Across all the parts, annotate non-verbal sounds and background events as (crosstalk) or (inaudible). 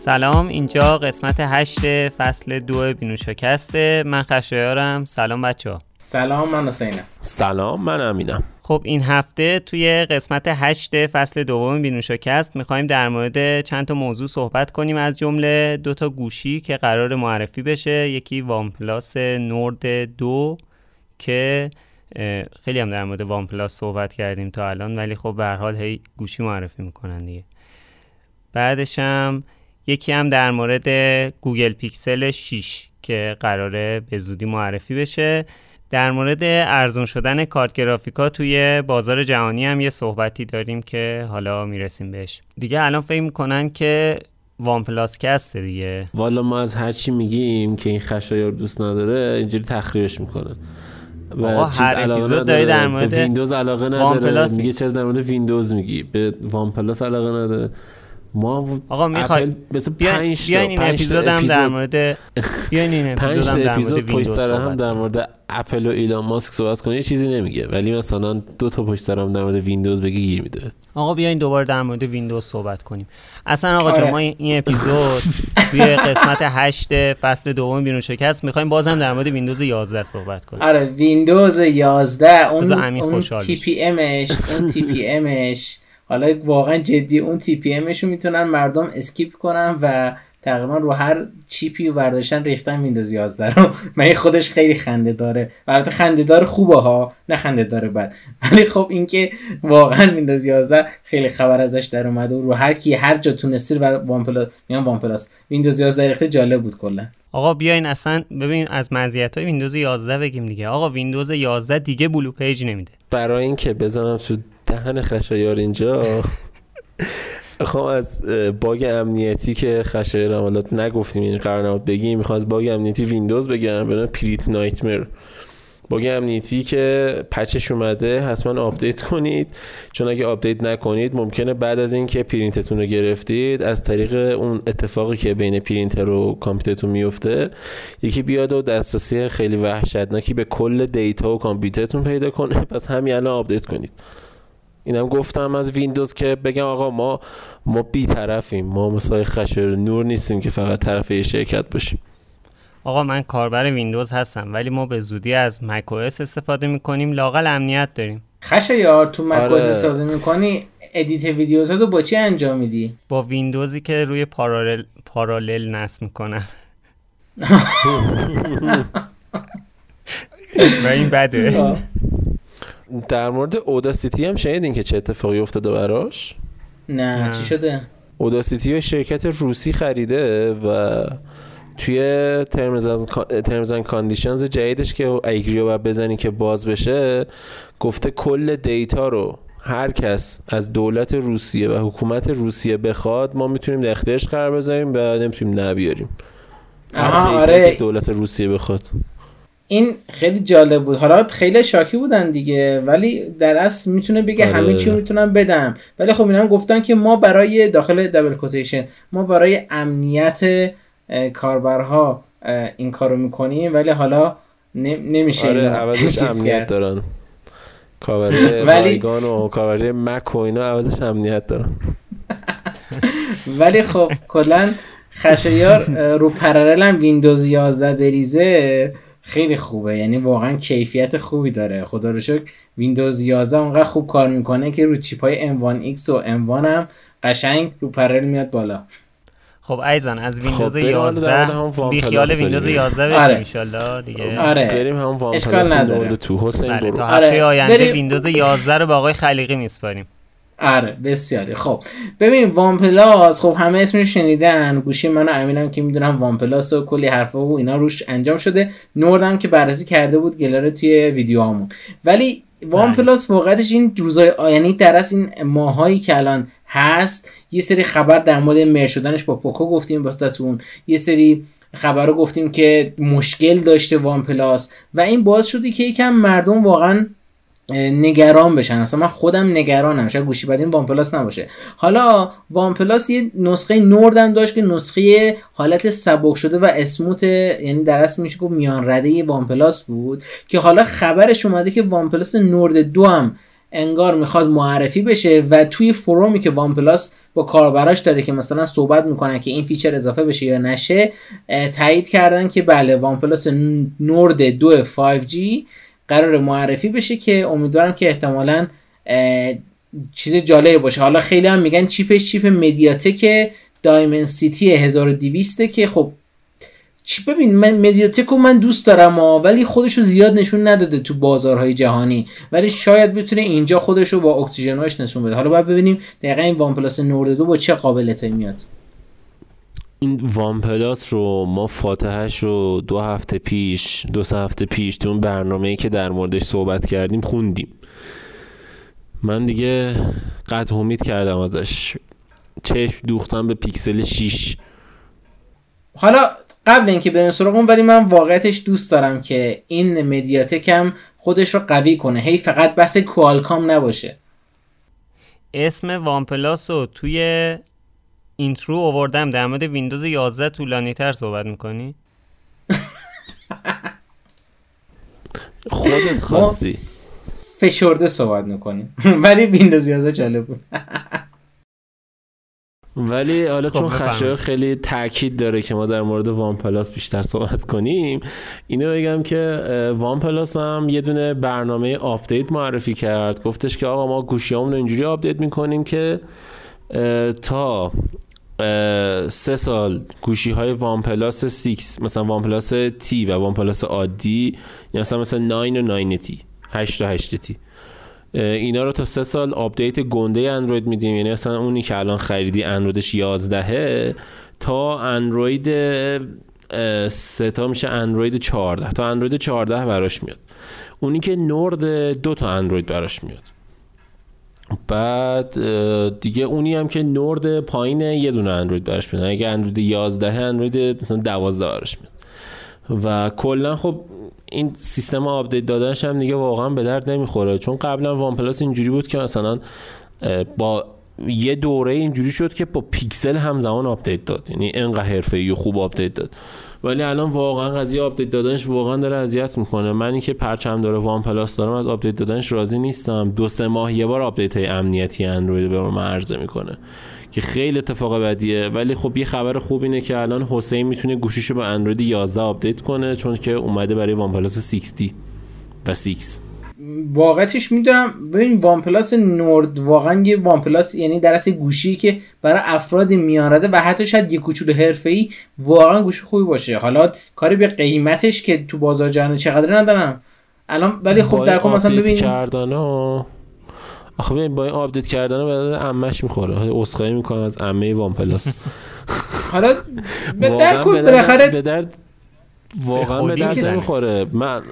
سلام اینجا قسمت هشت فصل دو بینوشاکسته من خشایارم. سلام بچه ها سلام من حسینم. سلام من امینم. خب این هفته توی قسمت هشت فصل دوم بینوشاکست می‌خوایم در مورد چند تا موضوع صحبت کنیم. از جمله دو تا گوشی که قرار معرفی بشه. یکی OnePlus Nord دو که خیلی هم در مورد OnePlus صحبت کردیم تا الان ولی خب به هر حال هی گوشی معرفی می‌کنن دیگه. بعدش هم یکی هم در مورد Google Pixel 6 که قراره به زودی معرفی بشه. در مورد ارزون شدن کارت گرافیکا توی بازار جهانی هم یه صحبتی داریم که حالا می‌رسیم بهش. دیگه الان فکر می‌کنن که OnePlus cast ه دیگه. والا ما از هر چی میگیم که این خشایار دوست نداره اینجوری تخریبش می‌کنه. و آقا هر اپیزود داری در مورد ویندوز علاقه نداره. میگه چرا در مورد ویندوز میگی؟ به OnePlus علاقه نداره. ما آقا می‌خوای مثل 5 تا این اپیزود هم (laughs) در مورد بیاین این اپیزود هم در مورد سر هم در مورد اپل و ایلان ماسک صحبت کنه یه چیزی نمیگه. ولی مثلا دو تا پشت سر هم در مورد ویندوز بگی گیر میده. آقا بیاین دوباره در مورد ویندوز صحبت کنیم. اصلا آقا آره. ما این اپیزود توی قسمت 8 فصل دوم بینوشاکست. می‌خوایم بازم در مورد ویندوز 11 صحبت کنیم. آره ویندوز 11 اون اون TPM ش اون TPM ش. (laughs) حالا واقعا جدی اون TPM شو می‌تونن مردم skip کنن و تقریبا رو هر chip ی و برداشتن ریختن ویندوز 11 رو. من خودش خیلی خنده داره. البته خنده دار خوبه ها نه خنده داره بد. ولی خب اینکه واقعا ویندوز 11 خیلی خبر ازش در اومده و رو هر کی هر جا تونستی و OnePlus میان OnePlus ویندوز 11 ریخته جالب بود کلا. آقا بیاین اصلا ببین از مزیت های ویندوز 11 بگیم دیگه. آقا ویندوز 11 دیگه blue page نمیده. برای اینکه بزنم تو دهن خشایار اینجا. خب از باگ امنیتی که خشایار عملات نگفتیم این قرار نبود بگیم می‌خوام از باگ امنیتی ویندوز بگم به PrintNightmare. باگ امنیتی که patch ش اومده حتما آپدیت کنید. چون اگه آپدیت نکنید ممکنه بعد از اینکه پرینتتون رو گرفتید از طریق اون اتفاقی که بین پرینتر و کامپیوترتون میفته یکی بیاد و دسترسی خیلی وحشتناکی به کل دیتا و کامپیوترتون پیدا کنه. (laughs) پس همین الان آپدیت کنید. اینم گفتم از ویندوز که بگم آقا ما ما بی طرفیم. ما مثلا خشر نور نیستیم که فقط طرف یه شرکت باشیم. آقا من کاربر ویندوز هستم ولی ما به زودی از مک استفاده می‌کنیم لاقل امنیت داریم. خشایار تو مک آره. استفاده می‌کنی edit ویدیوتا رو با چی انجام میدی؟ با ویندوزی که روی Parallels Parallels نصب می‌کنم. (laughs) و این بده. در مورد Audacity هم شنیدین که چه اتفاقی افتاده براش؟ نه, نه. چی شده؟ Audacity شرکت روسی خریده و توی terms and conditions جدیدش که agree رو باید بزنی که باز بشه گفته کل دیتا رو هر کس از دولت روسیه و حکومت روسیه بخواد ما می‌تونیم در اختیارش قرار بذاریم و نمی‌تونیم نبیاریم آها آره. دولت روسیه بخواد. این خیلی جالب بود. حالا خیلی شاکی بودن دیگه ولی در اصل می‌تونه بگه آره. همه چی می‌تونم بدم. ولی خب اینا گفتن که ما برای داخل دبل کوتیشن ما برای امنیت کاربرها این کارو می‌کنیم ولی حالا نمیشه آره عوضش (laughs) امنیت دارن. کاوری (laughs) ولی... و کاوری مک و اینا عوضش امنیت دارن. (laughs) ولی خب کلا خشایار رو Parallels هم ویندوز 11 بریزه. خیلی خوبه یعنی واقعا کیفیت خوبی داره خدا رو شکر ویندوز 11 اونقدر خوب کار می‌کنه که رو chip های M1X و M1 هم قشنگ رو Parallels میاد بالا خب ایزان از ویندوز خب 11 بی خیال ویندوز 11 بشیم آره. انشالله دیگه آره بریم همون One اشکال نداره تو حسین بله. تا هفته آره. آینده. ویندوز 11 رو به آقای خلیقی میسپاریم آره بسیاری. خب ببین OnePlus خب همه اسمش شنیدن. گوشی من و امینم که می‌دونم OnePlus و کلی حرفا و اینا روش انجام شده. Nord م که بررسی کرده بود گلاره توی ویدیوهامون. ولی وان بله. پلاس واقعتش این روزای یعنی در از این ماهایی که الان هست یه سری خبر در مورد merge شدنش با Poco گفتیم واسهتون یه سری خبر رو گفتیم که مشکل داشته OnePlus. و این باعث شده که یکم مردم واقعا نگران بشن. اصلا من خودم نگرانم. شاید گوشی بعد این OnePlus نباشه. حالا OnePlus یه نسخه Nord م داشت که نسخه حالت سبک شده و smooth یعنی در اصل میشه گفت میان رده OnePlus بود که حالا خبرش اومده که OnePlus Nord دو هم انگار می‌خواد معرفی بشه و توی forum ی که OnePlus با کاربراش داره که مثلا صحبت می‌کنن که این feature اضافه بشه یا نشه تایید کردن که بله OnePlus Nord 2 5G قرار معرفی بشه که امیدوارم که احتمالا چیز جالبی باشه. حالا خیلی هم میگن chip ش chip MediaTek Dimensity 1200 که خب چی ببین من MediaTek من دوست دارم ولی خودش رو زیاد نشون نداده تو بازارهای جهانی. ولی شاید بتونه اینجا خودش رو با OxygenOS نشون بده. حالا باید ببینیم دقیقا این OnePlus Nord دو با چه قابلیتی میاد. این OnePlus رو ما فاتحش رو دو هفته پیش دو سه هفته پیش تو اون برنامه ای که در موردش صحبت کردیم خوندیم. من دیگه قطع امید کردم ازش. چشم دوختم به پیکسل 6 حالا قبل اینکه بریم سراغ اون ولی من واقعیتش دوست دارم که این مدیاتکم خودش رو قوی کنه. هی فقط بحث Qualcomm نباشه. اسم OnePlus رو توی intro آوردم در مورد ویندوز 11 طولانی تر صحبت می‌کنی؟ خودت خواستی. فشرده صحبت می‌کنیم. (laughs) ولی ویندوز 11 جالب بود. ولی حالا چون خشایار خیلی تاکید داره که ما در مورد OnePlus بیشتر صحبت کنیم اینو بگم که OnePlus هم یه دونه برنامه update معرفی کرد. گفتش که آقا ما گوشیامون رو اینجوری update می‌کنیم که تا سه سال. گوشی های OnePlus 6 مثلا OnePlus T و OnePlus عادی یا مثلا مثلا 9 و 9 T 8 و 8 T. اینا رو تا سه سال update گنده اندروید میدیم. یعنی اصلا اونی که الان خریدی اندرویدش 11 تا اندروید سه تا میشه اندروید 14 تا اندروید 14 براش میاد. اونی که Nord دو تا اندروید براش میاد. بعد دیگه اونی هم که Nord پایین یه دونه اندروید براش میاد. اگه اندروید 11 اندروید مثلا 12 براش میاد. و کلا خب این سیستم update دادنش هم دیگه واقعا به درد نمی‌خوره. چون قبلا OnePlus اینجوری بود که مثلا با یه دوره اینجوری شد که با پیکسل همزمان update داد. یعنی انقدر حرفه‌ای و خوب update داد. ولی الان واقعا قضیه update دادنش واقعا داره اذیت می‌کنه. منی که پرچم داره OnePlus دارم از update دادنش راضی نیستم. دو سه ماه یه بار update های امنیتی اندروید به من عرضه می‌کنه که خیلی اتفاق بدیه. ولی خب یه خبر خوب اینه که الان حسین می‌تونه گوشیشو به اندروید 11 update کنه چون که اومده برای OnePlus 6T و 6 واقعیتش می‌دونم. ببین OnePlus Nord واقعا یه OnePlus یعنی در اصل گوشی که برای افراد میان رده و حتی شاید یه کوچولو حرفه‌ای واقعا گوشی خوبی باشه. حالا کاری به قیمتش که تو بازار جهان چقدر ندارم. الان ولی خب در کل مثلا ببین کردن آخه ببین با این update کردن به عمه‌ش می‌خوره. عذرخواهی می‌کنم از عمه OnePlus (laughs) حالا (laughs) به درد بالاخره به درد واقعا به درد نمی‌خوره. من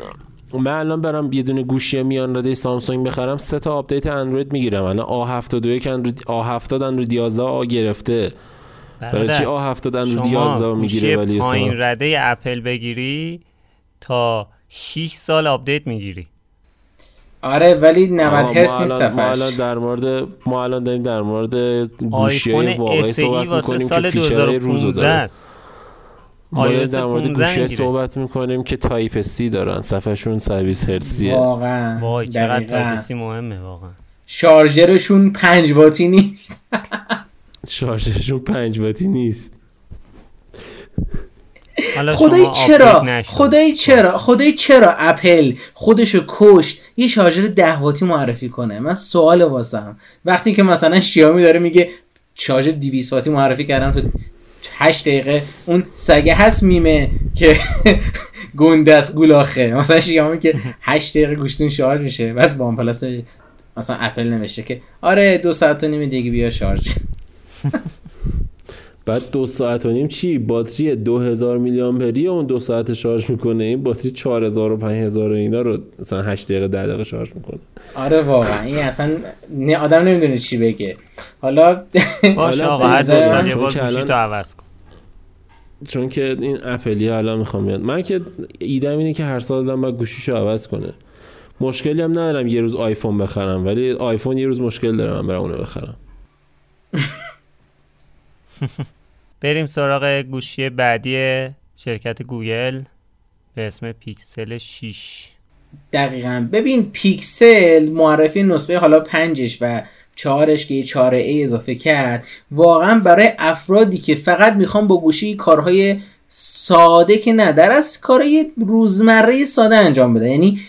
من الان برم یه دونه گوشی میان رده Samsung بخرم سه تا update Android می‌گیرم. الان A72 Android A70 Android 11 آ گرفته. برای چی A70 Android 11 می‌گیره ولی پایین رده اپل بگیری تا 6 سال update می‌گیری. آره ولی 90 هرتز نیست ما الان در مورد ما الان داریم در مورد گوشی واقعی صحبت می‌کنیم که feature های روزو داره. ما در مورد گوشی صحبت می‌کنیم که type C دارن صفحه‌شون صد و بیست هرتزیه واقعا وای چقدر type C مهمه واقعا. شارژرشون 5 واتی نیست. (laughs) شارژرشون 5 واتی نیست. خدای چرا؟ خدای چرا؟ خدای چرا اپل خودشو کشت یه شارژر 10 واتی معرفی کنه؟ من سوال واسم. وقتی که مثلا Xiaomi داره میگه شارژر 200 واتی معرفی کردن تو 8 دقیقه. اون سگه هست میمه که (laughs) گنده است گولاخه مثلا Xiaomi که 8 دقیقه گوشیتون شارژ میشه. بعد OnePlus مثلا اپل نمیشه که آره دو ساعت و نیم دیگه بیا شارژ. (laughs) بعد دو ساعت و نیم چی؟ باتری دو هزار میلی آمپری اون دو ساعت شارژ می‌کنه. این باتری چهار هزار و پنج هزار اینا رو مثلا هشت دقیقه ده دقیقه شارژ می‌کنه. آره واقعا. این اصلا آدم نمی‌دونه چی بگه. حالا باشه آقا هر دو سال یه بار تو عوض کن. چون که این اپلی الان می‌خوام بیاد. من که ایدم اینه که هر سال دارم باید گوشیشو عوض کنه. مشکلی هم ندارم یه روز آیفون بخرم ولی آیفون یه روز مشکل دارم من برم اونو بخرم. (laughs) بریم سراغ گوشی بعدی شرکت گوگل به اسم پیکسل 6 دقیقا. ببین پیکسل معرفی نسخه حالا پنجش و چهارش که یه چهار a اضافه کرد واقعا برای افرادی که فقط می‌خوان با گوشی کارهای ساده که نه در از کارهای روزمره ساده انجام بده. یعنی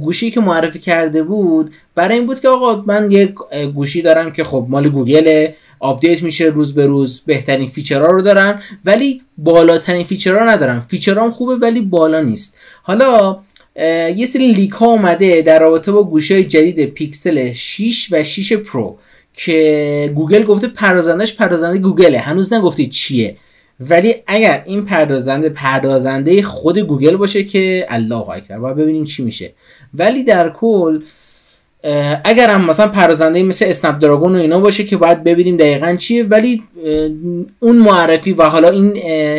گوشی که معرفی کرده بود برای این بود که آقا من یه گوشی دارم که خب مال Google update میشه روز به روز. بهترین feature ها رو دارم ولی بالاترین feature ها ندارم. feature ام خوبه ولی بالا نیست. حالا یه سری leak ها اومده در رابطه با گوشی های جدید پیکسل 6 و 6 Pro که گوگل گفته پردازندش پردازنده گوگله. هنوز نگفته چیه. ولی اگر این پردازنده پردازنده خود گوگل باشه که الله اکبر باید ببینیم چی میشه. ولی در کل اگر هم مثلا پردازنده مثل Snapdragon و اینا باشه که باید ببینیم دقیقا چیه ولی اون معرفی و حالا این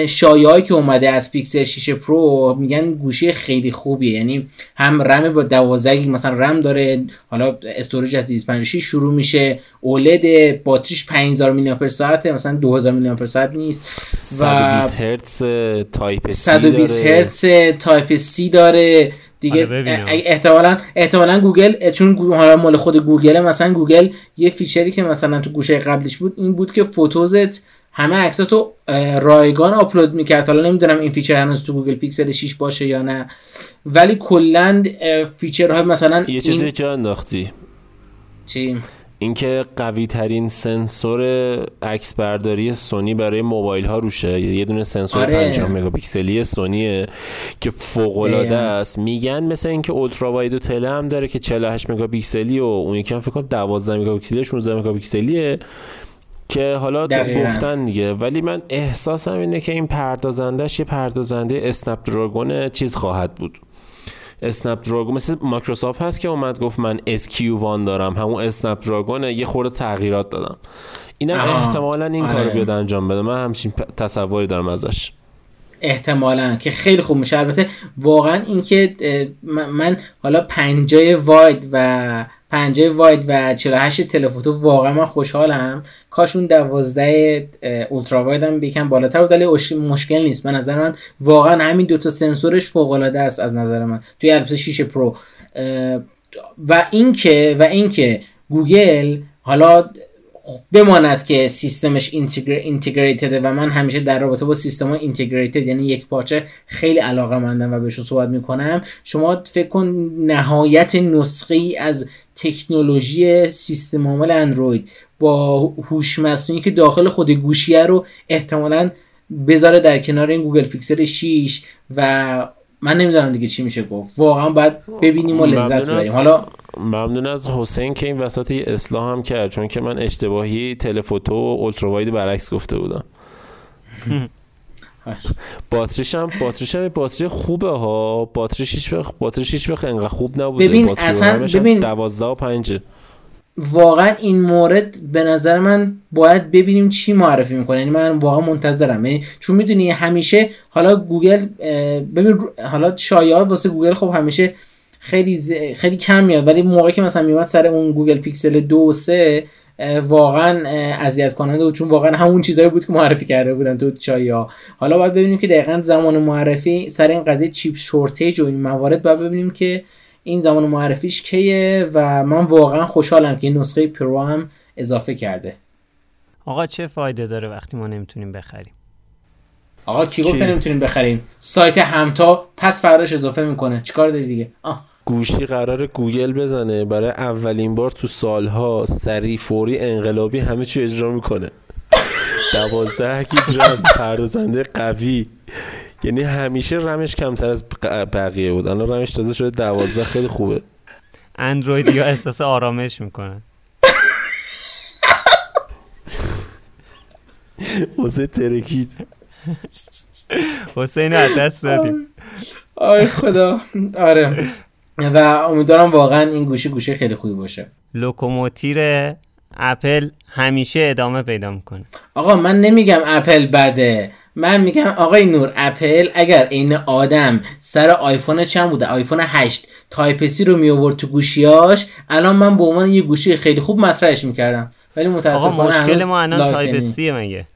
شایعه که اومده از پیکسل 6 Pro میگن گوشی خیلی خوبیه. یعنی هم رم با 12 مثلا رم داره حالا storage از 256 شروع میشه OLED باتریش 5000 میلی آمپر ساعت مثلا 2000 میلی آمپر ساعت نیست و 120 هرتز Type-C 120 هرتز Type-C داره. دیگه آره، احتمالا احتمالا گوگل چون حالا مال خود گوگل مثلا گوگل یه feature ی که مثلا تو گوشی قبلش بود این بود که فوتوزت همه عکساتو رایگان آپلود می‌کرد. حالا نمی‌دونم این feature هنوز تو گوگل پیکسل 6 باشه یا نه. ولی کلا feature های مثلا یه چیزی جا انداختی؟ چی؟ اینکه قوی ترین سنسور عکس برداری سونی برای موبایل ها روشه. یه دونه سنسور آره. 5 مگاپیکسلی سونیه که فوق العاده است. میگن مثل اینکه ultra wide و tele هم داره که 48 مگاپیکسلی و اون یکی هم فکر کنم 12 مگاپیکسلی 16 مگاپیکسلیه که حالا گفتن دیگه. ولی من احساسم اینه که این پردازندش یه پردازنده Snapdragon چیز خواهد بود. Snapdragon مثل مایکروسافت هست که اومد گفت من SQ1 دارم. همون Snapdragon یه خورده تغییرات دادم. اینم احتمالا این آره. کارو بیاد انجام بده. من همچین تصوری دارم ازش. احتمالا که خیلی خوب میشه. البته واقعا اینکه من حالا پنجای واید و پنجه واید و 48 تلفوتو واقعا من خوشحالم. کاش اون 12 اولترا واید هم بیکن بالاتر بود ولی مشکل نیست. من نظر من واقعا همین دوتا سنسورش فوق العاده است از نظر من. توی البته 6 پرو. و اینکه و اینکه گوگل حالا بماند که سیستمش integrated ه و من همیشه در رابطه با سیستم integrated یعنی یک پارچه خیلی علاقه مندم و بهشون صحبت می‌کنم. شما فکر کن نهایت نسخه ای از تکنولوژی سیستم عامل اندروید با هوش مصنوعی که داخل خود گوشیه رو احتمالا بذاره در کنار این گوگل پیکسل 6 و من نمی‌دونم دیگه چی میشه گفت. واقعا باید ببینیم و لذت ببریم. حالا ممنون از حسین که این وسط یه اصلاح هم کرد چون که من اشتباهی تلفوتو و اولتراواید برعکس گفته بودم. (laughs) باتریش هم باتریش هم باتری خوبه ها. باتریش هیچ وقت باتریش هیچ وقت انقدر خوب نبوده. ببین اصلا ببین 12 و 5 واقعا این مورد به نظر من باید ببینیم چی معرفی می‌کنه. یعنی من واقعا منتظرم. یعنی چون می‌دونی همیشه حالا گوگل ببین حالا شایعات واسه گوگل خب همیشه خیلی خیلی کم میاد. ولی موقعی که مثلا میومد سر اون گوگل پیکسل دو و سه واقعا اذیت کننده بود. چون واقعا همون چیزایی بود که معرفی کرده بودن تو ها حالا باید ببینیم که دقیقا زمان معرفی سر این قضیه chip shortage و این موارد باید ببینیم که این زمان معرفیش کیه و من واقعا خوشحالم که این نسخه Pro هم اضافه کرده. آقا چه فایده داره وقتی ما نمی‌تونیم بخریم؟ آقا کی گفته نمی‌تونیم بخریم؟ سایت همتا پس فرداش اضافه می‌کنه. چیکار داری دیگه؟ آه. گوشی قرار گوگل بزنه. برای اولین بار تو سالها سری فوری انقلابی همه چی اجرا می‌کنه. دوازده گیگ پردازنده قوی. یعنی همیشه رمش کمتر از بقیه بود. الان رمش تازه شده دوازده. خیلی خوبه. اندروید یا احساس آرامش می‌کنه. حسین ترکید حسین از دست دادیم. آی خدا. آره. و امیدوارم واقعا این گوشی گوشی خیلی خوبی باشه. لوکوموتیو اپل همیشه ادامه پیدا می‌کنه. آقا من نمیگم اپل بده. من میگم آقای نور اپل اگر این آدم سر آیفون چند بوده؟ آیفون 8 Type-C رو می آورد تو گوشیاش. الان من به عنوان یه گوشی خیلی خوب مطرحش می‌کردم. ولی متاسفانه مشکل ما الان Type-C مگه؟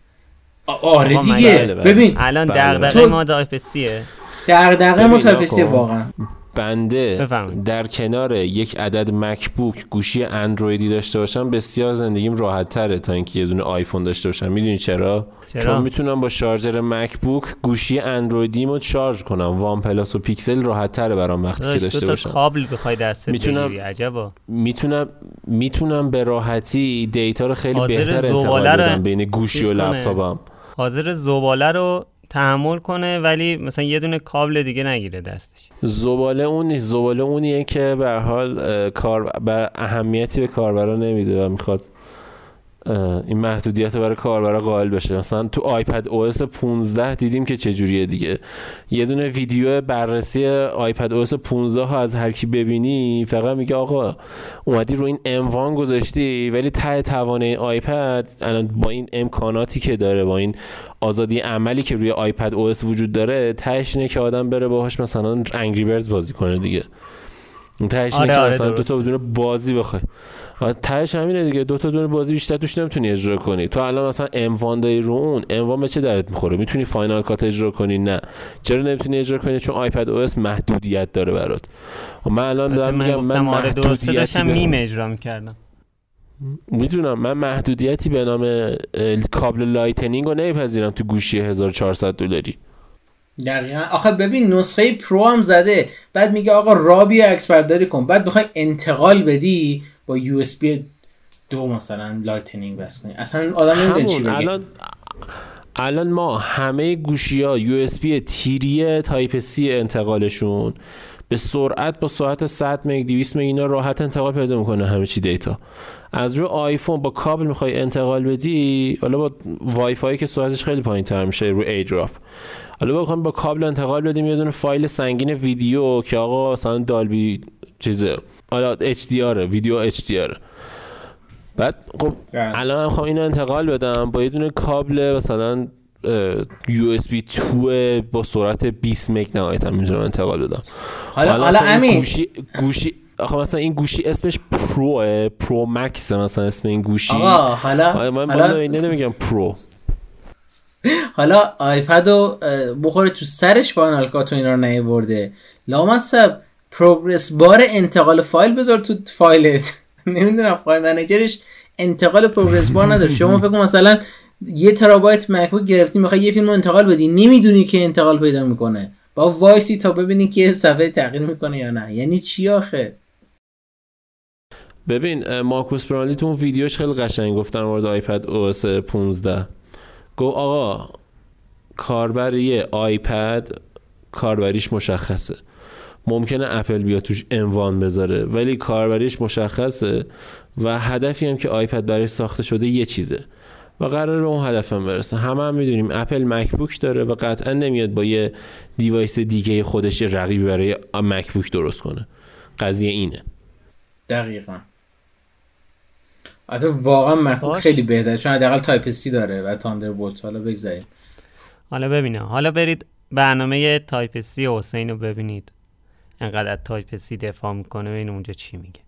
آره دیگه. ببین الان بله، دغدغه بله. ما Type-C ه. دغدغه ما Type-C واقعا. بنده. در کنار یک عدد MacBook گوشی اندرویدی داشته باشم بسیار زندگیم راحت تره تا اینکه یه دونه آیفون داشته باشم می‌دونی چرا؟ چرا؟ چون می‌تونم با شارژر MacBook گوشی اندرویدیمو شارژ کنم OnePlus و پیکسل راحت تره برام وقتی که داشته باشم کابل بخوای دستت میتونم- عجبا می‌تونم می‌تونم به راحتی data رو خیلی بهتر انتقال بدم بین گوشی و. لپتاپم حاضر زباله رو تحمل کنه ولی مثلا یه دونه کابل دیگه نگیره دستش. زباله اون نیست زباله اونیه که به هر حال کار به اهمیتی به کاربرا نمیده و می‌خواد این محدودیت برای کاربرا قائل بشه. مثلا تو iPadOS 15 دیدیم که چجوریه دیگه. یه دونه ویدیو بررسی iPadOS 15 ها از هر کی ببینی فقط میگه آقا اومدی رو این M1 گذاشتی ولی ته توانه آیپد الان با این امکاناتی که داره با این آزادی عملی که روی iPadOS وجود داره تهش اینه که آدم بره باهاش مثلا Angry Birds بازی کنه دیگه. تهش آره، که آره، مثلا دو تا. بدون بازی بخوای. آره، تهش همینه دیگه دو تا دونه بازی بیشتر توش نمی‌تونی اجرا کنی. تو الان مثلا M1 داری رو اون M1 به چه دردت می‌خوره؟ می‌تونی Final Cut اجرا کنی؟ نه. چرا نمی‌تونی اجرا کنی؟ چون iPadOS محدودیت داره برات. و من الان دارم من میگم من گفتم آره به- میم اجرا می‌کردم. می‌دونم. من محدودیتی به نام کابل Lightning رو نمیپذیرم تو گوشی 1400 دلاری. دقیقا. آخه ببین نسخه Pro هم زده. بعد میگه آقا RAW ی عکس برداری کن. بعد می‌خوای انتقال بدی با USB دو مثلا Lightning بس کنی. اصلا آدم نمی‌دونه چی بگه. الان الان ما همه گوشی ها USB three ی Type-C انتقالشون. به سرعت با ساعت 100 مگ 200 مگ اینا راحت انتقال پیدا می‌کنه همه چی data. از روی آیفون با کابل می‌خوای انتقال بدی حالا با وای فای که سرعتش خیلی پایین تر میشه روی AirDrop. حالا بخوام با کابل انتقال بدیم یه دونه فایل سنگین ویدیو که آقا مثلا Dolby چیزه. حالا HDR ویدیو HDR بعد خب بله. الان من می‌خوام اینو انتقال بدم. با یه دونه کابل مثلا USB 2 با سرعت 20 مگ نهایتا می‌تونم انتقال بدم. حالا حالا امین. گوشی گوشی آخه مثلا این گوشی اسمش Pro Pro Max مثلا اسم این گوشی. آقا حالا من من حالا اینه نمیگم Pro حالا آیپد رو بخوره تو سرش Final Cut و اینا رو نیورده لامصب progress bar انتقال فایل بذار تو فایلت. (laughs) نمی‌دونم file manager ش انتقال progress bar نداره. شما فکر مثلا یه ترابایت مکبوک گرفتی می‌خوای یه فیلم رو انتقال بدی. نمی‌دونی که انتقال پیدا می‌کنه. با وایسی تا ببینی که صفحه تغییر می‌کنه یا نه. یعنی چی آخه؟ ببین Marques Brownlee تو اون ویدیوش خیلی قشنگ گفت در مورد iPadOS 15 گفت آقا کاربری آیپد کاربریش مشخصه. ممکنه اپل بیا توش عنوان بذاره ولی کاربریش مشخصه و هدفی هم که آیپد برای ساخته شده یه چیزه و قرار به اون هدفم برسه. همه هم می‌دونیم اپل مکبوک داره و قطعا نمیاد با یه device دیگه خودش یه رقیبی برای مکبوک درست کنه. قضیه اینه. دقیقا. حتی واقعا مکبوک. خیلی بهتره چون حداقل Type-C داره و Thunderbolt. حالا بگذاریم. حالا ببینه حالا برید برنامه Type-C حسین رو ببینید. انقدر از Type-C دفاع می‌کنه ببین اونجا چی میگه.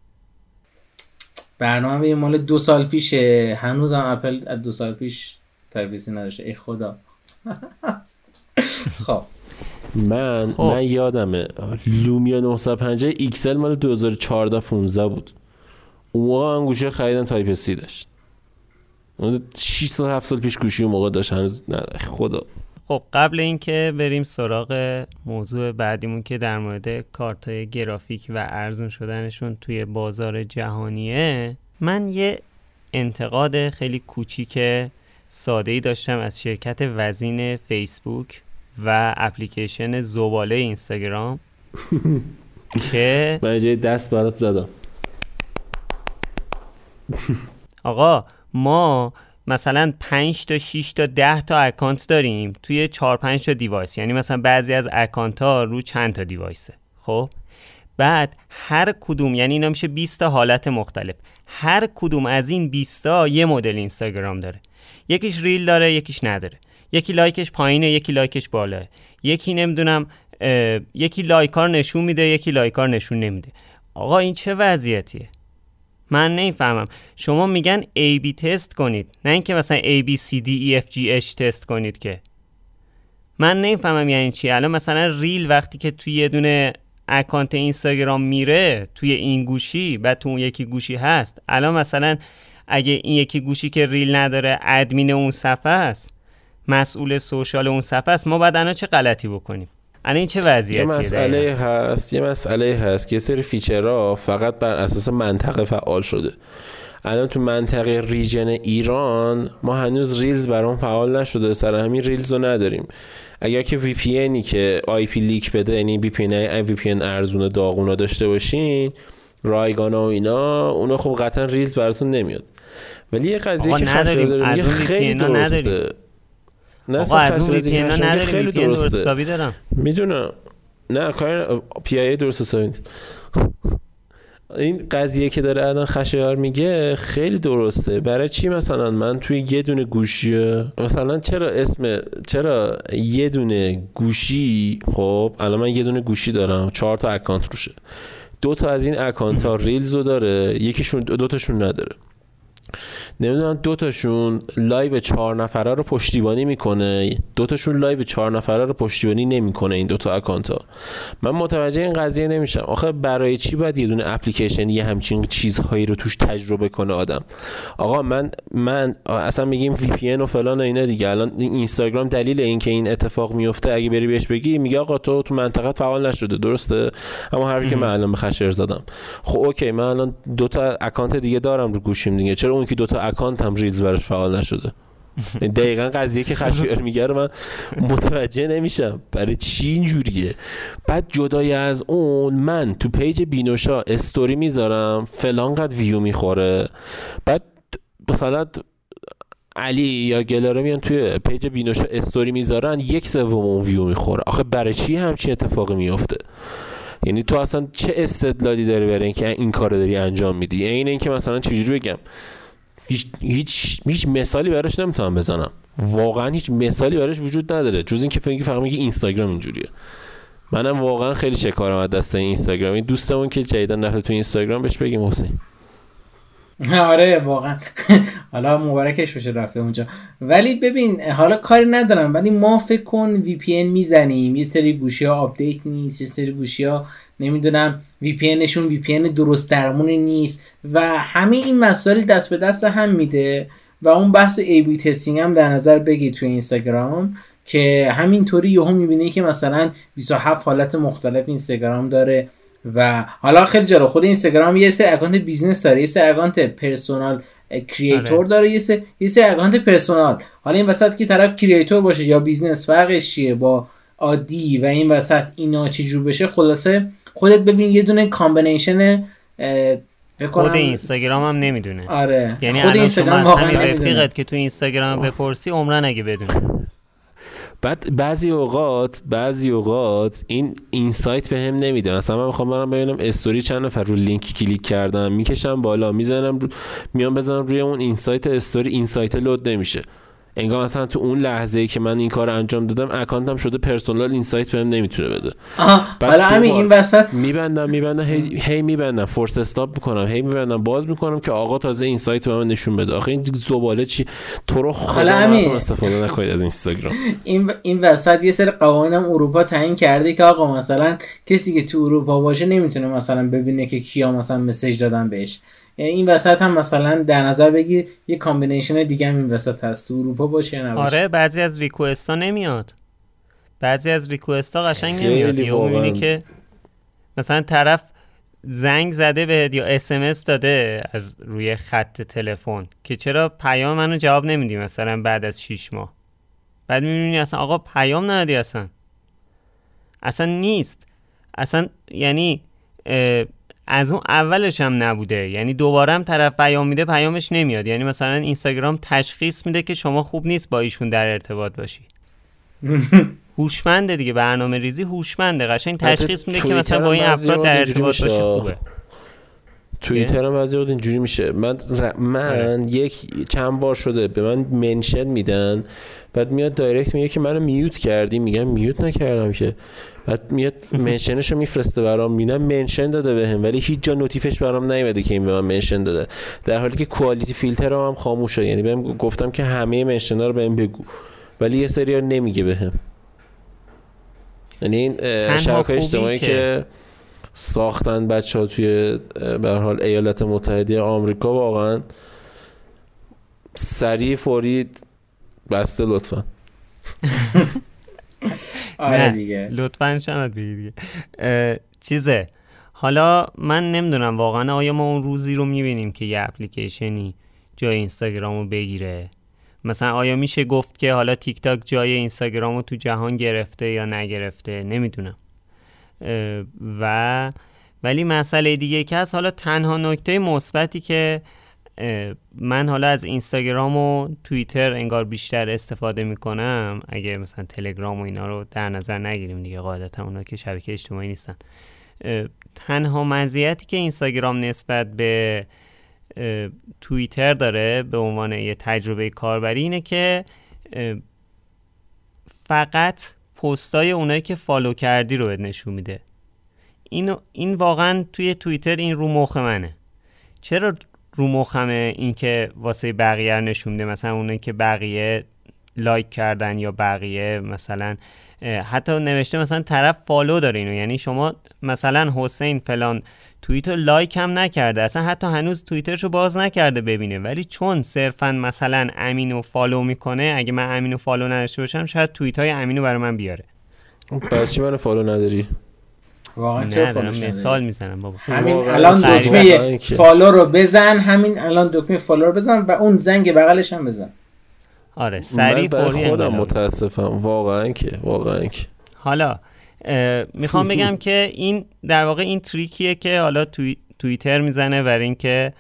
برنامه مال دو سال پیشه. هنوزم اپل از دو سال پیش Type-C نداشته. ای خدا. (laughs) خب. من خب. من یادمه. Lumia 950 XL مال 2014 15 بود. اون موقع من گوشی خریدن Type-C داشت. اون 6 سال 7 سال پیش گوشی اون موقع داشت. هنوز نه. خدا. خب قبل اینکه بریم سراغ موضوع بعدیمون که در مورد کارت های گرافیک و ارزون شدنشون توی بازار جهانیه من یه انتقاد خیلی کوچیک ساده ای داشتم از شرکت وزین فیسبوک و اپلیکیشن زباله اینستاگرام (laughs) که من جای دست برات زدم. آقا ما مثلا 5 تا 6 تا 10 تا account داریم توی 4 5 تا device. یعنی مثلا بعضی از account ها رو چند تا device ه. خب؟ بعد هر کدوم یعنی اینا میشه 20 تا حالت مختلف. هر کدوم از این 20 تا یه مدل اینستاگرام داره. یکیش reel داره یکیش نداره. یکی like ش پایینه یکی like ش بالاه یکی نمی‌دونم یکی like ها رو نشون میده یکی like ها رو نشون نمیده. آقا این چه وضعیتیه؟ من نمی‌فهمم. شما میگن A B تست کنید نه اینکه مثلا A B C D E F G H تست کنید که. من نمی‌فهمم یعنی چی. الان مثلا reel وقتی که توی یه دونه account اینستاگرام میره توی این گوشی و تو اون یکی گوشی هست. الان مثلا اگه این یکی گوشی که reel نداره ادمین اون صفحه است مسئول social اون صفحه است ما باید الان چه غلطی بکنیم؟ الان این چه وضعیتیه یه مسئله هست یه مسئله هست که سری feature ها فقط بر اساس منطقه فعال شده. الان تو منطقه region ایران ما هنوز Reels برام فعال نشده سر همین Reels رو نداریم. اگر که VPN ی که IP leak بده یعنی وی پی وی پی ارزون داغونا داشته باشین رایگانا و اینا اونو خب قطعا Reels براتون نمیاد. ولی یه قضیه که خیلی درسته. نه آقا از اون VPN نداریم خیلی درسته. دارم. می‌دونم. نه کار IP درست حسابی نیست این قضیه که داره الان خشایار میگه خیلی درسته. برای چی مثلا؟ من توی یه دونه گوشی مثلا چرا اسم چرا یه دونه گوشی؟ خب الان من یه دونه گوشی دارم. چهار تا account روشه. دو تا از این account ها Reels رو داره. یکیشون دو تاشون نداره. نمی‌دونم دوتاشون live چهار نفره رو پشتیبانی می‌کنه. دوتاشون live چهار نفره رو پشتیبانی نمی‌کنه این دوتا account ها. من متوجه این قضیه نمیشم. آخه برای چی باید یه دونه اپلیکیشن یه همچین چیزهایی رو توش تجربه کنه آدم؟ آقا من من اصلا میگیم VPN و فلان و اینا دیگه. الان اینستاگرام دلیل اینکه این اتفاق میفته اگه بری بهش بگی میگه آقا تو تو منطقه فعال نشده. درسته؟ اما حرفی که من الان به خشایار زدم. خب okay. من الان دو تا account دیگه دارم رو گوشیم دیگه. چرا اون که دو تا account هم Reels براش فعال نشده. دقیقا قضیه که خشایار میگه من متوجه نمیشم. برای چی اینجوریه؟ بعد جدای از اون من تو page بینوشا استوری می‌ذارم فلان قد ویو می‌خوره. بعد مثلا علی یا گلاره میان توی page بینوشا استوری می‌ذارن یک سوم اون ویو می‌خوره. آخه برای چی همچین اتفاقی میفته؟ یعنی تو اصلا چه استدلالی داری برای اینکه این کار داری انجام میدی؟ این اینکه مثلا چجوری بگم؟ هیچ هیچ هیچ مثالی براش نمی‌تونم بزنم. واقعا هیچ مثالی براش وجود نداره. جز اینکه فکر فقط میگه اینستاگرام اینجوریه. منم واقعا خیلی شکارم از دست اینستاگرام این دوستمون که جدیدن رفته تو اینستاگرام بهش بگیم حسین. (laughs) آره واقعا. (laughs) حالا مبارکش بشه رفته اونجا. ولی ببین حالا کاری ندارم ولی ما فکر کن VPN می‌زنیم. یه سری گوشی ها update نیست یه سری گوشی ها نمی‌دونم VPN نشون VPN درست درمونی نیست و همه این مسائل دست به دست هم میده. و اون بحث A/B testing هم در نظر بگیر توی اینستاگرام که همینطوری یهو می‌بینی که مثلا 27 حالت مختلف اینستاگرام داره. و حالا خیلی جالب خود اینستاگرام یه سری account business داره یه سری account personal creator داره یه سری یه سری account personal. حالا این وسط که طرف creator باشه یا business فرقش چیه؟ با عادی و این وسط اینا چجور بشه؟ خلاصه خودت ببین یه دونه combination خود اینستاگرام هم نمی‌دونه. آره. یعنی خود اینستاگرام واقعا رفیقت که تو اینستاگرام بپرسی عمراً اگه بدونه. بعد بعضی اوقات بعضی اوقات این insight بهم نمیده. مثلا من می‌خوام برم ببینم استوری چند نفر رو لینکی کلیک کردم می‌کشم بالا می‌زنم رو... میام بزنم روی اون insight استوری insight load نمیشه. انگار مثلا تو اون لحظه ای که من این کار انجام دادم اکانتم شده پرسونال اینسایت بهم نمی‌تونه بده. حالا همین این وسط. میبندم میبندم هی, هی میبندم فورس استاپ می‌کنم هی میبندم باز می‌کنم که آقا تازه اینسایت به من نشون بده. آخه این زباله چی؟ تو رو خدا استفاده نکنید از اینستاگرام. (laughs) این این وسط یه سری قوانینم اروپا تعیین کرده که آقا مثلا کسی که تو اروپا باشه نمی‌تونه مثلا ببینه که کیا مثلا مسیج دادن بهش. یعنی این وسط هم مثلا در نظر بگیر یه combination دیگه هم این وسط هست. تو اروپا باشه نباشه. آره بعضی از request ا نمیاد. بعضی از request ا قشنگ نمیاد. یا می‌بینی که مثلا طرف زنگ زده بهت یا اسمس داده از روی خط تلفن که چرا پیام منو جواب نمیدی مثلا بعد از 6 ماه؟ بعد می‌بینی اصلا آقا پیام ندادی اصلا. اصلا نیست. اصلا یعنی از اون اولش هم نبوده. یعنی دوباره هم طرف پیام میده پیامش نمیاد. یعنی مثلا اینستاگرام تشخیص میده که شما خوب نیست با ایشون در ارتباط باشی. (laughs) هوشمنده دیگه برنامه ریزی هوشمنده. قشنگ تشخیص میده که مثلا با این افراد در ارتباط باشی خوبه. توییتر هم بعضی وقت اینجوری میشه. من من آره. یک چند بار شده به من منشن میدن بعد میاد دایرکت میگه که منو میوت کردی. میگم میوت نکردم که. بعد میاد منشنش رو میفرسته برام میدم منشن داده بهم ولی هیچ جا نوتیفش برام نیومده که این به من منشن داده. در حالی که کوالیتی فیلتر هم, هم خاموشه یعنی بهم گفتم که همه منشن ها رو بهم بگو. ولی یه سری نمیگه بهم یعنی این شبکه اجتماعی که ساختن بچه ها توی به حال ایالات متحده آمریکا واقعا سریع فوری بسته لطفا. (laughs) آره دیگه. لطفا شمت دیگه. چیزه. حالا من نمی‌دونم واقعا آیا ما اون روزی رو می‌بینیم که یه اپلیکیشنی جای اینستاگرام رو بگیره؟ مثلا آیا میشه گفت که حالا تیک تاک جای اینستاگرام رو تو جهان گرفته یا نگرفته؟ نمی‌دونم. و ولی مسئله دیگه که هست حالا تنها نکته مثبتی که من حالا از اینستاگرام و توییتر انگار بیشتر استفاده می‌کنم. اگه مثلا تلگرام و اینا رو در نظر نگیریم دیگه قاعدتا اونا که شبکه اجتماعی نیستن. تنها مزیتی که اینستاگرام نسبت به توییتر داره به عنوان یه تجربه کاربری اینه که فقط پستای اونایی که فالو کردی رو نشون میده. این, این واقعا توی توییتر این رو مخ منه. چرا رو مخمه این که واسه بقیه نشون میده مثلا اونایی که بقیه لایک کردن یا بقیه مثلا حتی نوشته مثلا طرف follow داره اینو. یعنی شما مثلا حسین فلان توییت لایک هم نکرده. اصلا حتی هنوز توییترشو باز نکرده ببینه. ولی چون صرفا مثلا امینو follow می‌کنه اگه من امینو follow نداشته باشم شاید توییت های امینو برای من بیاره. برای چی منو follow نداری؟ واقعا چه مثال می‌زنم بابا. همین الان دکمه follow رو بزن همین الان دکمه follow رو بزن و اون زنگ بغلش هم بزن. آره سریع فوری خودم متاسفم. واقعا که واقعا که. حالا می‌خوام (laughs) بگم که این در واقع این تریکیه که حالا توی توییتر می‌زنه برای اینکه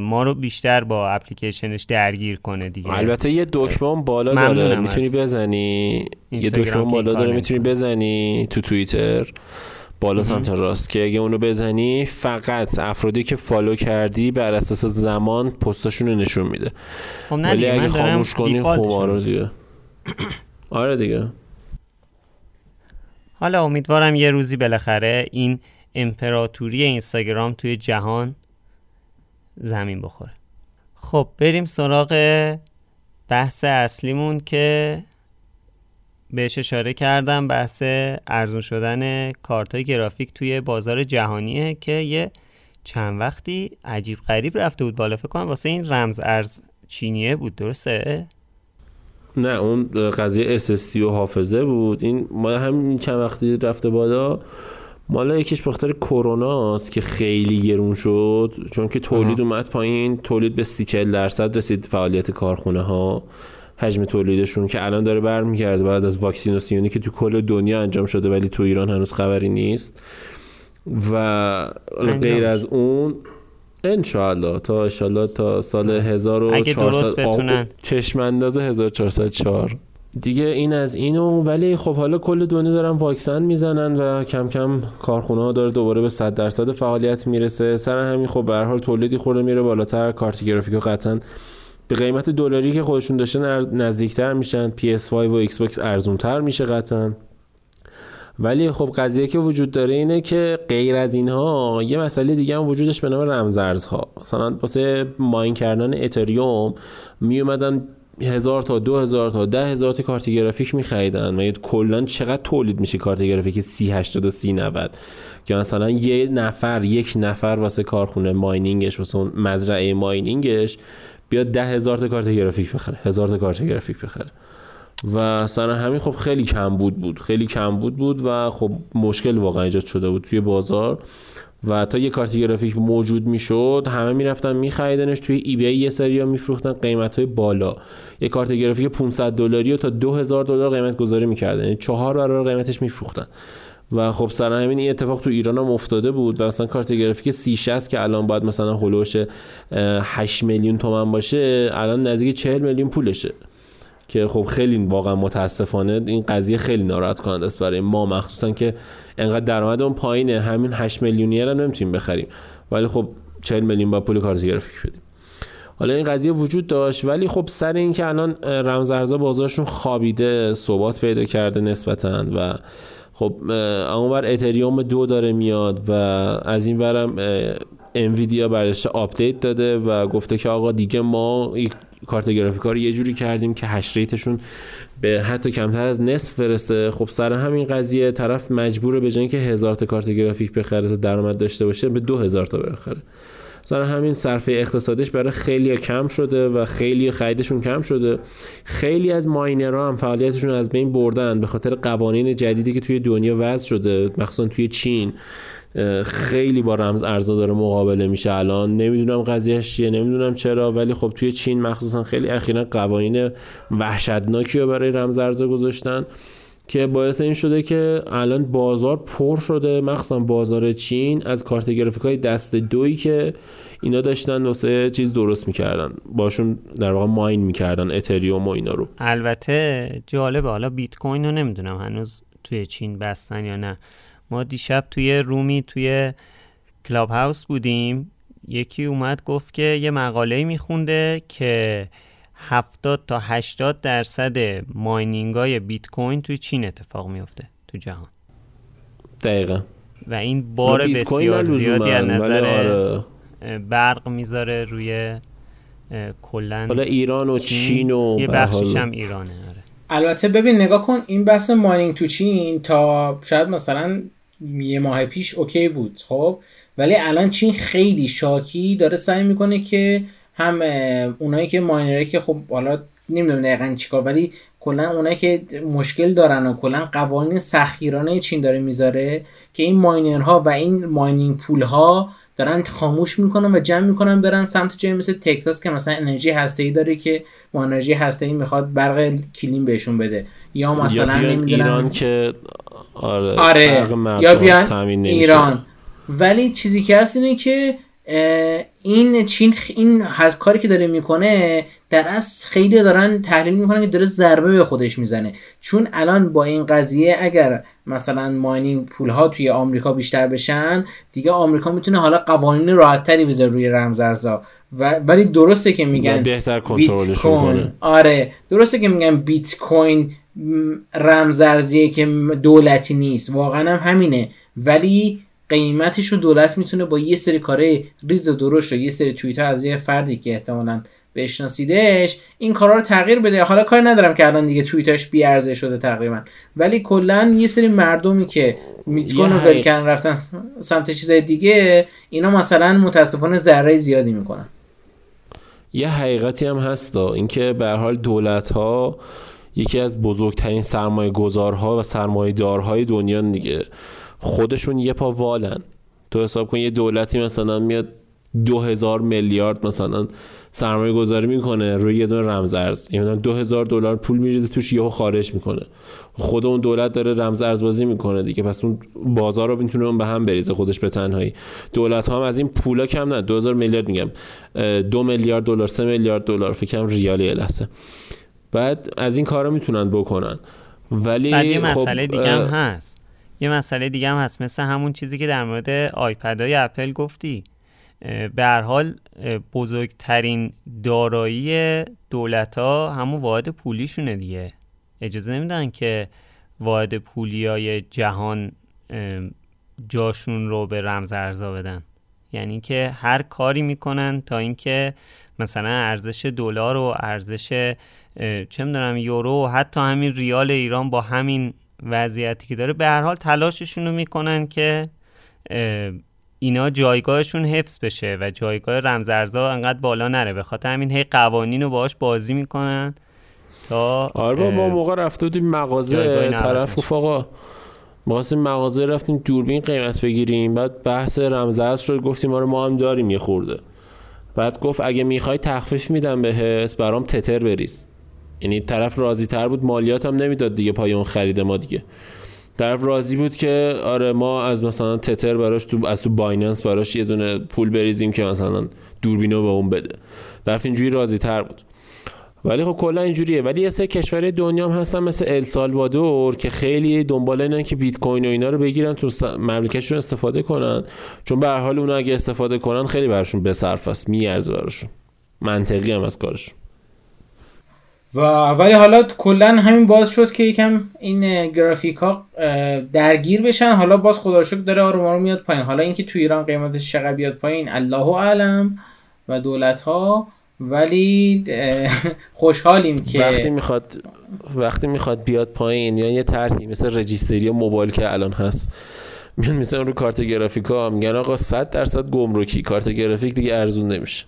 ما رو بیشتر با اپلیکیشنش درگیر کنه دیگه. البته یه دکمه بالا داره. می‌تونی بزنی؟ یه دکمه بالا داره. می‌تونی بزنی تو توییتر؟ بالا سمت راست که اگه اونو بزنی فقط افرادی که فالو کردی بر اساس زمان پستاشون رو نشون میده. خب ولی اگه خاموش کنی خب آره دیگه. آره دیگه. حالا امیدوارم یه روزی بالاخره این امپراتوری اینستاگرام توی جهان زمین بخوره. خب بریم سراغ بحث اصلیمون که بهش اشاره کردم بحث ارزون شدن کارت گرافیک توی بازار جهانیه که یه چند وقتی عجیب غریب رفته بود بالا. فکر کنم واسه این رمز ارز چینیه بود درسته؟ نه اون قضیه SSD و حافظه بود. این ما همین چند وقتی رفته بالا. مالا یکیش بخاطر کرونا است که خیلی گرون شد. چون که تولید اومد پایین. تولید به 30 درصد رسید فعالیت کارخونه ها حجم تولیدشون که الان داره برمیگرده بعد از واکسیناسیونی که تو کل دنیا انجام شده ولی تو ایران هنوز خبری نیست. و غیر از اون انشاءالله تا انشاءالله تا سال 1400 چشم انداز 1404 دیگه این از اینو ولی خب حالا کل دنیا دارن واکسن می‌زنن و کم کم کارخونه ها داره دوباره به 100 درصد فعالیت می‌رسه. سر همین خب به هر حال تولیدی خورده میره بالاتر. کارت گرافیک قطعا به قیمت دلاری که خودشون داشتن نزدیکتر میشن. PS5 و باکس ارزونتر میشه قطعا. ولی خب قضیه که وجود داره اینه که غیر از اینها یه مسئله دیگه هم وجودش به نام رمزارزها. مثلا واسه mine کردن اتریوم می اومدن هزار تا دو هزار تا ده هزار تا کارت گرافیک میخریدن مگه کلا چقدر تولید میشه کارت گرافیک سی هشتاد و سی نود؟ که مثلا یه نفر یک نفر واسه کارخونه mining ش واسه مزرعه mining ش بیاد ده هزار تا کارت گرافیک بخره هزار تا کارت گرافیک بخره. و سر همین خب خیلی کم بود بود. خیلی کم بود بود و خب مشکل واقعا ایجاد شده بود توی بازار. و تا یه کارت گرافیک موجود می‌شد همه می‌رفتن میخریدنش. توی ای بی یه سری میفروختن قیمت های بالا. یه کارت گرافیک 500 دلاری و تا 2000 دلار قیمت گذاری می‌کردن. یعنی چهار برابر قیمتش میفروختن. و خب سر همین این اتفاق تو ایران هم افتاده بود و مثلا کارت گرافیک 3060 که الان باید مثلا هلوش 8 میلیون تومن باشه الان نزدیک 40 میلیون پولشه. که خب خیلی واقعا متاسفانه این قضیه خیلی ناراحت کننده است برای ما مخصوصا که انقدر درآمدمون پایینه. همین 8 میلیونی رو نمی‌تونیم بخریم. ولی خب 40 میلیون با پول کارت گرافیک بدیم. حالا این قضیه وجود داشت ولی خب سر اینکه الان رمز ارزها بازارشون خوابیده ثبات پیدا کرده نسبتا و خب اونور اتریوم دو داره میاد و از این ورم انویدیا برش آپدیت داده و گفته که آقا دیگه ما کارت گرافیک رو یه جوری کردیم که hash rate شون به حتی کمتر از نصف رسیده خب سر همین قضیه طرف مجبوره به جای که هزار تا کارت گرافیک بخره تا درآمد داشته باشه به دو هزار تا بخره سر همین صرفه اقتصادیش برای خیلی کم شده و خیلی خریدشون کم شده. خیلی از ماینرها هم فعالیتشون از بین بردن به خاطر قوانین جدیدی که توی دنیا وضع شده مخصوصا توی چین. خیلی با رمز ارزا داره مقابله میشه الان. نمی‌دونم قضیهش چیه نمی‌دونم چرا ولی خب توی چین مخصوصا خیلی اخیرا قوانین وحشتناکی رو برای رمز ارزا گذاشتن. که باعث این شده که الان بازار پر شده مخصوصا بازار چین از کارت گرافیک های دست دویی که اینا داشتن واسه چیز درست می‌کردن. باشون در واقع ماین می‌کردن اتریوم و اینا رو. البته جالبه. حالا بیت کوین رو نمی‌دونم هنوز توی چین بستن یا نه. ما دیشب توی رومی توی کلاب هاوس بودیم. یکی اومد گفت که یه مقاله میخونده که 70 تا 80 درصد ماینینگ های بیت کوین توی چین اتفاق میفته تو جهان. دقیقا. و این بار بسیار زیادی از نظر آره. برق می‌ذاره روی کلا حالا ایران و چین. و یه بخشش هم ایرانه آره. البته ببین نگاه کن این بحث mining تو چین تا شاید مثلا یه ماه پیش OK بود خب؟ ولی الان چین خیلی شاکی داره سعی می‌کنه که هم اونایی که ماینره که خب حالا نمی‌دونم دقیقا چیکار ولی کلا اونایی که مشکل دارن و کلا قوانین سختگیرانه چین داره می‌ذاره که این ماینرها و این mining pool ها دارن خاموش می‌کنن و جمع می‌کنن برن سمت جای مثل تکساس که مثلا انرژی هسته ای داره که با انرژی هسته ای می‌خواد برق کلیم بهشون بده یا مثلا نمی‌دونم ایران که آره, آره. یا بیان ایران ولی چیزی که هست اینه که این چین این از کاری که داره می‌کنه در اصل خیلی دارن تحلیل می‌کنن که داره ضربه به خودش می‌زنه. چون الان با این قضیه اگر مثلا ماینینگ پول ها توی آمریکا بیشتر بشن دیگه آمریکا می‌تونه حالا قوانین راحت تری بذاره روی رمزارزا. و ولی درسته که میگن بهتر کنترلش کنه. آره درسته که میگن بیت کوین رمزارزیه که دولتی نیست. واقعا هم همینه. ولی قیمتش رو دولت می‌تونه با یه سری کاره ریز و درشت و یه سری توییت از یه فردی که احتمالا بشناسیدش این کارا رو تغییر بده. حالا کار ندارم که الان دیگه توییتاش بی ارزش شده تقریبا. ولی کلا یه سری مردمی که میتکن و بلکن رفتن سمت چیزای دیگه اینا مثلا متاسفانه ذره زیادی می‌کنن. یه حقیقتی هم هست اینکه به حال دولت ها یکی از بزرگترین سرمایه گذارها و سرمایه دارهای دنیا دیگه. خودشون یه پا والن. تو حساب کن یه دولتی مثلا میاد دو هزار میلیارد مثلا سرمایه گذاری می‌کنه روی یه دونه رمزارز. یعنی دو هزار دلار پول میریزه توش یهو خارج می‌کنه. خود اون دولت داره رمزارز بازی می‌کنه دیگه. پس اون بازار رو می‌تونه اون به هم بریزه خودش به تنهایی. دولت ها هم از این پولا کم نه. 2000 میلیارد میگم. دو میلیارد دلار سه میلیارد دلار. فکرم ریالی لحظه. بعد از این کارا می‌تونن بکنن. ولی بعد یه خب، مسئله دیگه هم هست. یه مسئله دیگه هم هست مثل همون چیزی که در مورد آیپد اپل گفتی. به هر حال بزرگترین دارایی دولت ها همون واحد پولیشونه دیگه. اجازه نمیدن که واحد پولی های جهان جاشون رو به رمز ارزا بدن. یعنی که هر کاری می‌کنن تا اینکه مثلا ارزش دلار و ارزش چه می‌دونم یورو و حتی همین ریال ایران با همین وضعیتی که داره. به هر حال تلاششون رو می‌کنن که اینا جایگاهشون حفظ بشه و جایگاه رمزارزها انقدر بالا نره. به خاطر همین هی قوانین رو باهاش بازی می‌کنن تا آره ما موقع رفته بودیم مغازه طرف آقا ما مغازه رفتیم دوربین قیمت بگیریم. بعد بحث رمزارز شد. گفتیم آره، ما هم داریم یه خورده. بعد گفت اگه می‌خوای تخفیف میدم بهت. برام تتر بریز. یعنی طرف راضی تر بود مالیات هم نمی‌داد دیگه پای اون خرید ما دیگه. طرف راضی بود که آره ما از مثلا تتر براش تو از تو بایننس براش یه دونه پول بریزیم که مثلا دوربینو به اون بده. طرف اینجوری راضی تر بود. ولی خب کلا اینجوریه. ولی یه سه کشور دنیا هم هستن مثل السالوادور که خیلی دنبال اینن که بیت کوین و اینا رو بگیرن تو مملکتشون استفاده کنن. چون به هر حال اونا اگه استفاده کنن خیلی براشون بصرف است. میارزه براشون. منطقی هم از کارشون. و ولی حالا کلا همین باز شد که یکم این گرافیک ها درگیر بشن. حالا باز خدا شکر داره آروم آروم میاد پایین. حالا اینکه تو ایران قیمتش چقدر بیاد پایین الله اعلم و دولت ها ولی (laughs) خوشحالیم که وقتی می‌خواد وقتی می‌خواد بیاد پایین یا یه طرحی مثل رجیستری موبایل که الان هست میان مثلا رو کارت گرافیکا میگن آقا 100 درصد گمرکی کارت گرافیک دیگه ارزون نمیشه.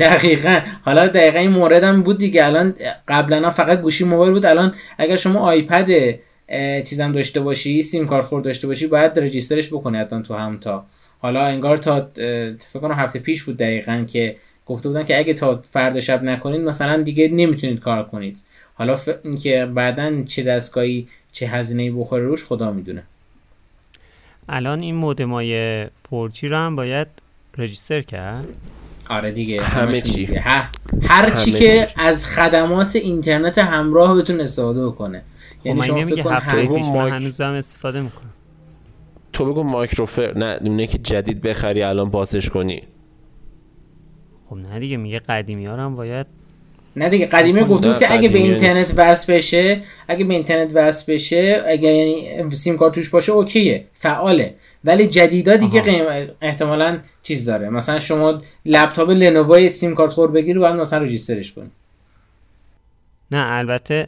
دقیقا. حالا دقیقا این مورد هم بود دیگه. الان قبلا فقط گوشی موبایل بود. الان اگر شما آیپد چیزم داشته باشی سیم کارت خورد داشته باشی باید رجیسترش بکنی حتما تو هم تا. حالا انگار تا فکر کنم هفته پیش بود دقیقا که گفته بودن که اگه تا فردا شب نکنید مثلا دیگه نمی‌تونید کار کنید. حالا ف... اینکه بعدا چه دستگاهی چه هزینه بخوره روش خدا می‌دونه. الان این مودمای 4G رو هم باید رجیستر کرد. آره دیگه همه چی. هر چی که از خدمات اینترنت همراه بتون استفاده بکنه یعنی خب شما فکر کن مایک... هنوزم استفاده می‌کنه تو بگو مایکروفر نه اونه که جدید بخری الان بازش کنی. خب نه دیگه میگه قدیمی ها هم باید نه دیگه قدیمی گفت که اگه به اینترنت وصل بشه اگه به اینترنت وصل بشه اگه یعنی سیم کارت توش باشه اوکیه فعاله. ولی جدیدا دیگه قیم احتمالا چیز داره. مثلا شما لپتاپ لنوو سیم کارت خور بگیری باید مثلا رجیسترش کنی نه البته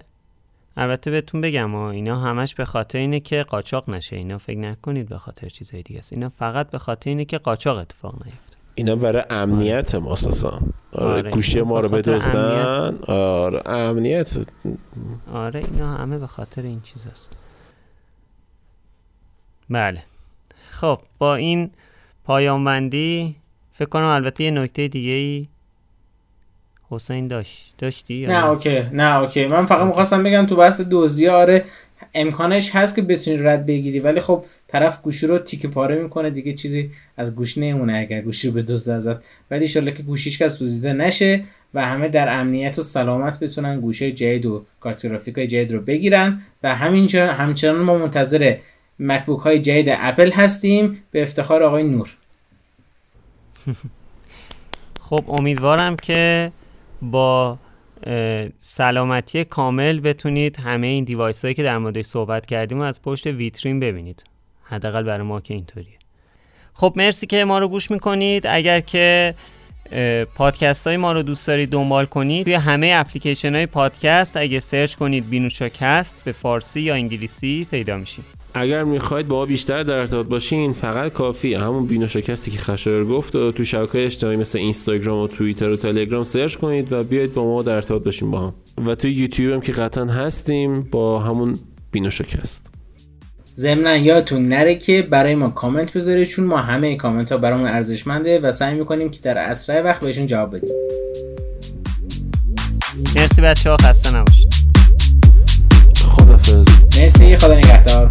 البته بهتون بگم ها اینا همش به خاطر اینه که قاچاق نشه. اینا فکر نکنید به خاطر چیزای دیگه است. اینا فقط به خاطر اینه که قاچاق اتفاق نیفته. اینا برای امنیت ما اساسا آره, آره گوشی ما رو بدزدن. آره امنیت. آره اینا همه به خاطر این چیز است بله. خب با این پایان بندی فکر کنم البته یه نکته دیگه ای حسین داشت. داشتی نه OK. نه OK. من فقط می‌خواستم بگم تو بحث دزدی آره امکانش هست که بتونی رد بگیری ولی خب طرف گوشی رو تیکه پاره می‌کنه دیگه چیزی از گوشی نمونه اگر گوشی رو بدزده ازت. ولی ان‌شاالله که گوشیش که دزدیده نشه و همه در امنیت و سلامت بتونن گوشی جدید و کارت گرافیک های جدید رو بگیرن. و همینجا همچنان ما منتظر مکبوک های جدید اپل هستیم. به افتخار آقای نور. (laughs) خب امیدوارم که با سلامتی کامل بتونید همه این device هایی که در موردش صحبت کردیم و از پشت ویترین ببینید. حداقل برای ما که اینطوریه. خب مرسی که ما رو گوش می‌کنید. اگر که پادکست های ما رو دوست دارید دنبال کنید توی همه اپلیکیشن های پادکست اگه سرچ کنید بینوشاکست به فارسی یا انگلیسی پیدا میشیم. اگر می‌خواید با بیشتر در ارتباط باشین فقط کافیه همون بینو شکستی که خشایر گفت و تو شبکه اجتماعی مثل اینستاگرام و توییتر و تلگرام سرچ کنید و بیاید با ما در ارتباط باشیم با هم. و توی یوتیوب هم که قطعا هستیم با همون بینو شکست. ضمنا یادتون نره که برای ما کامنت بذارید چون ما همه کامنت ها برامون ارزشمنده و سعی می‌کنیم که در اسرع وقت بهشون جواب بدیم. مرسی بچه ها خسته نباشید. خدافظ مرسی خدا نگهدار.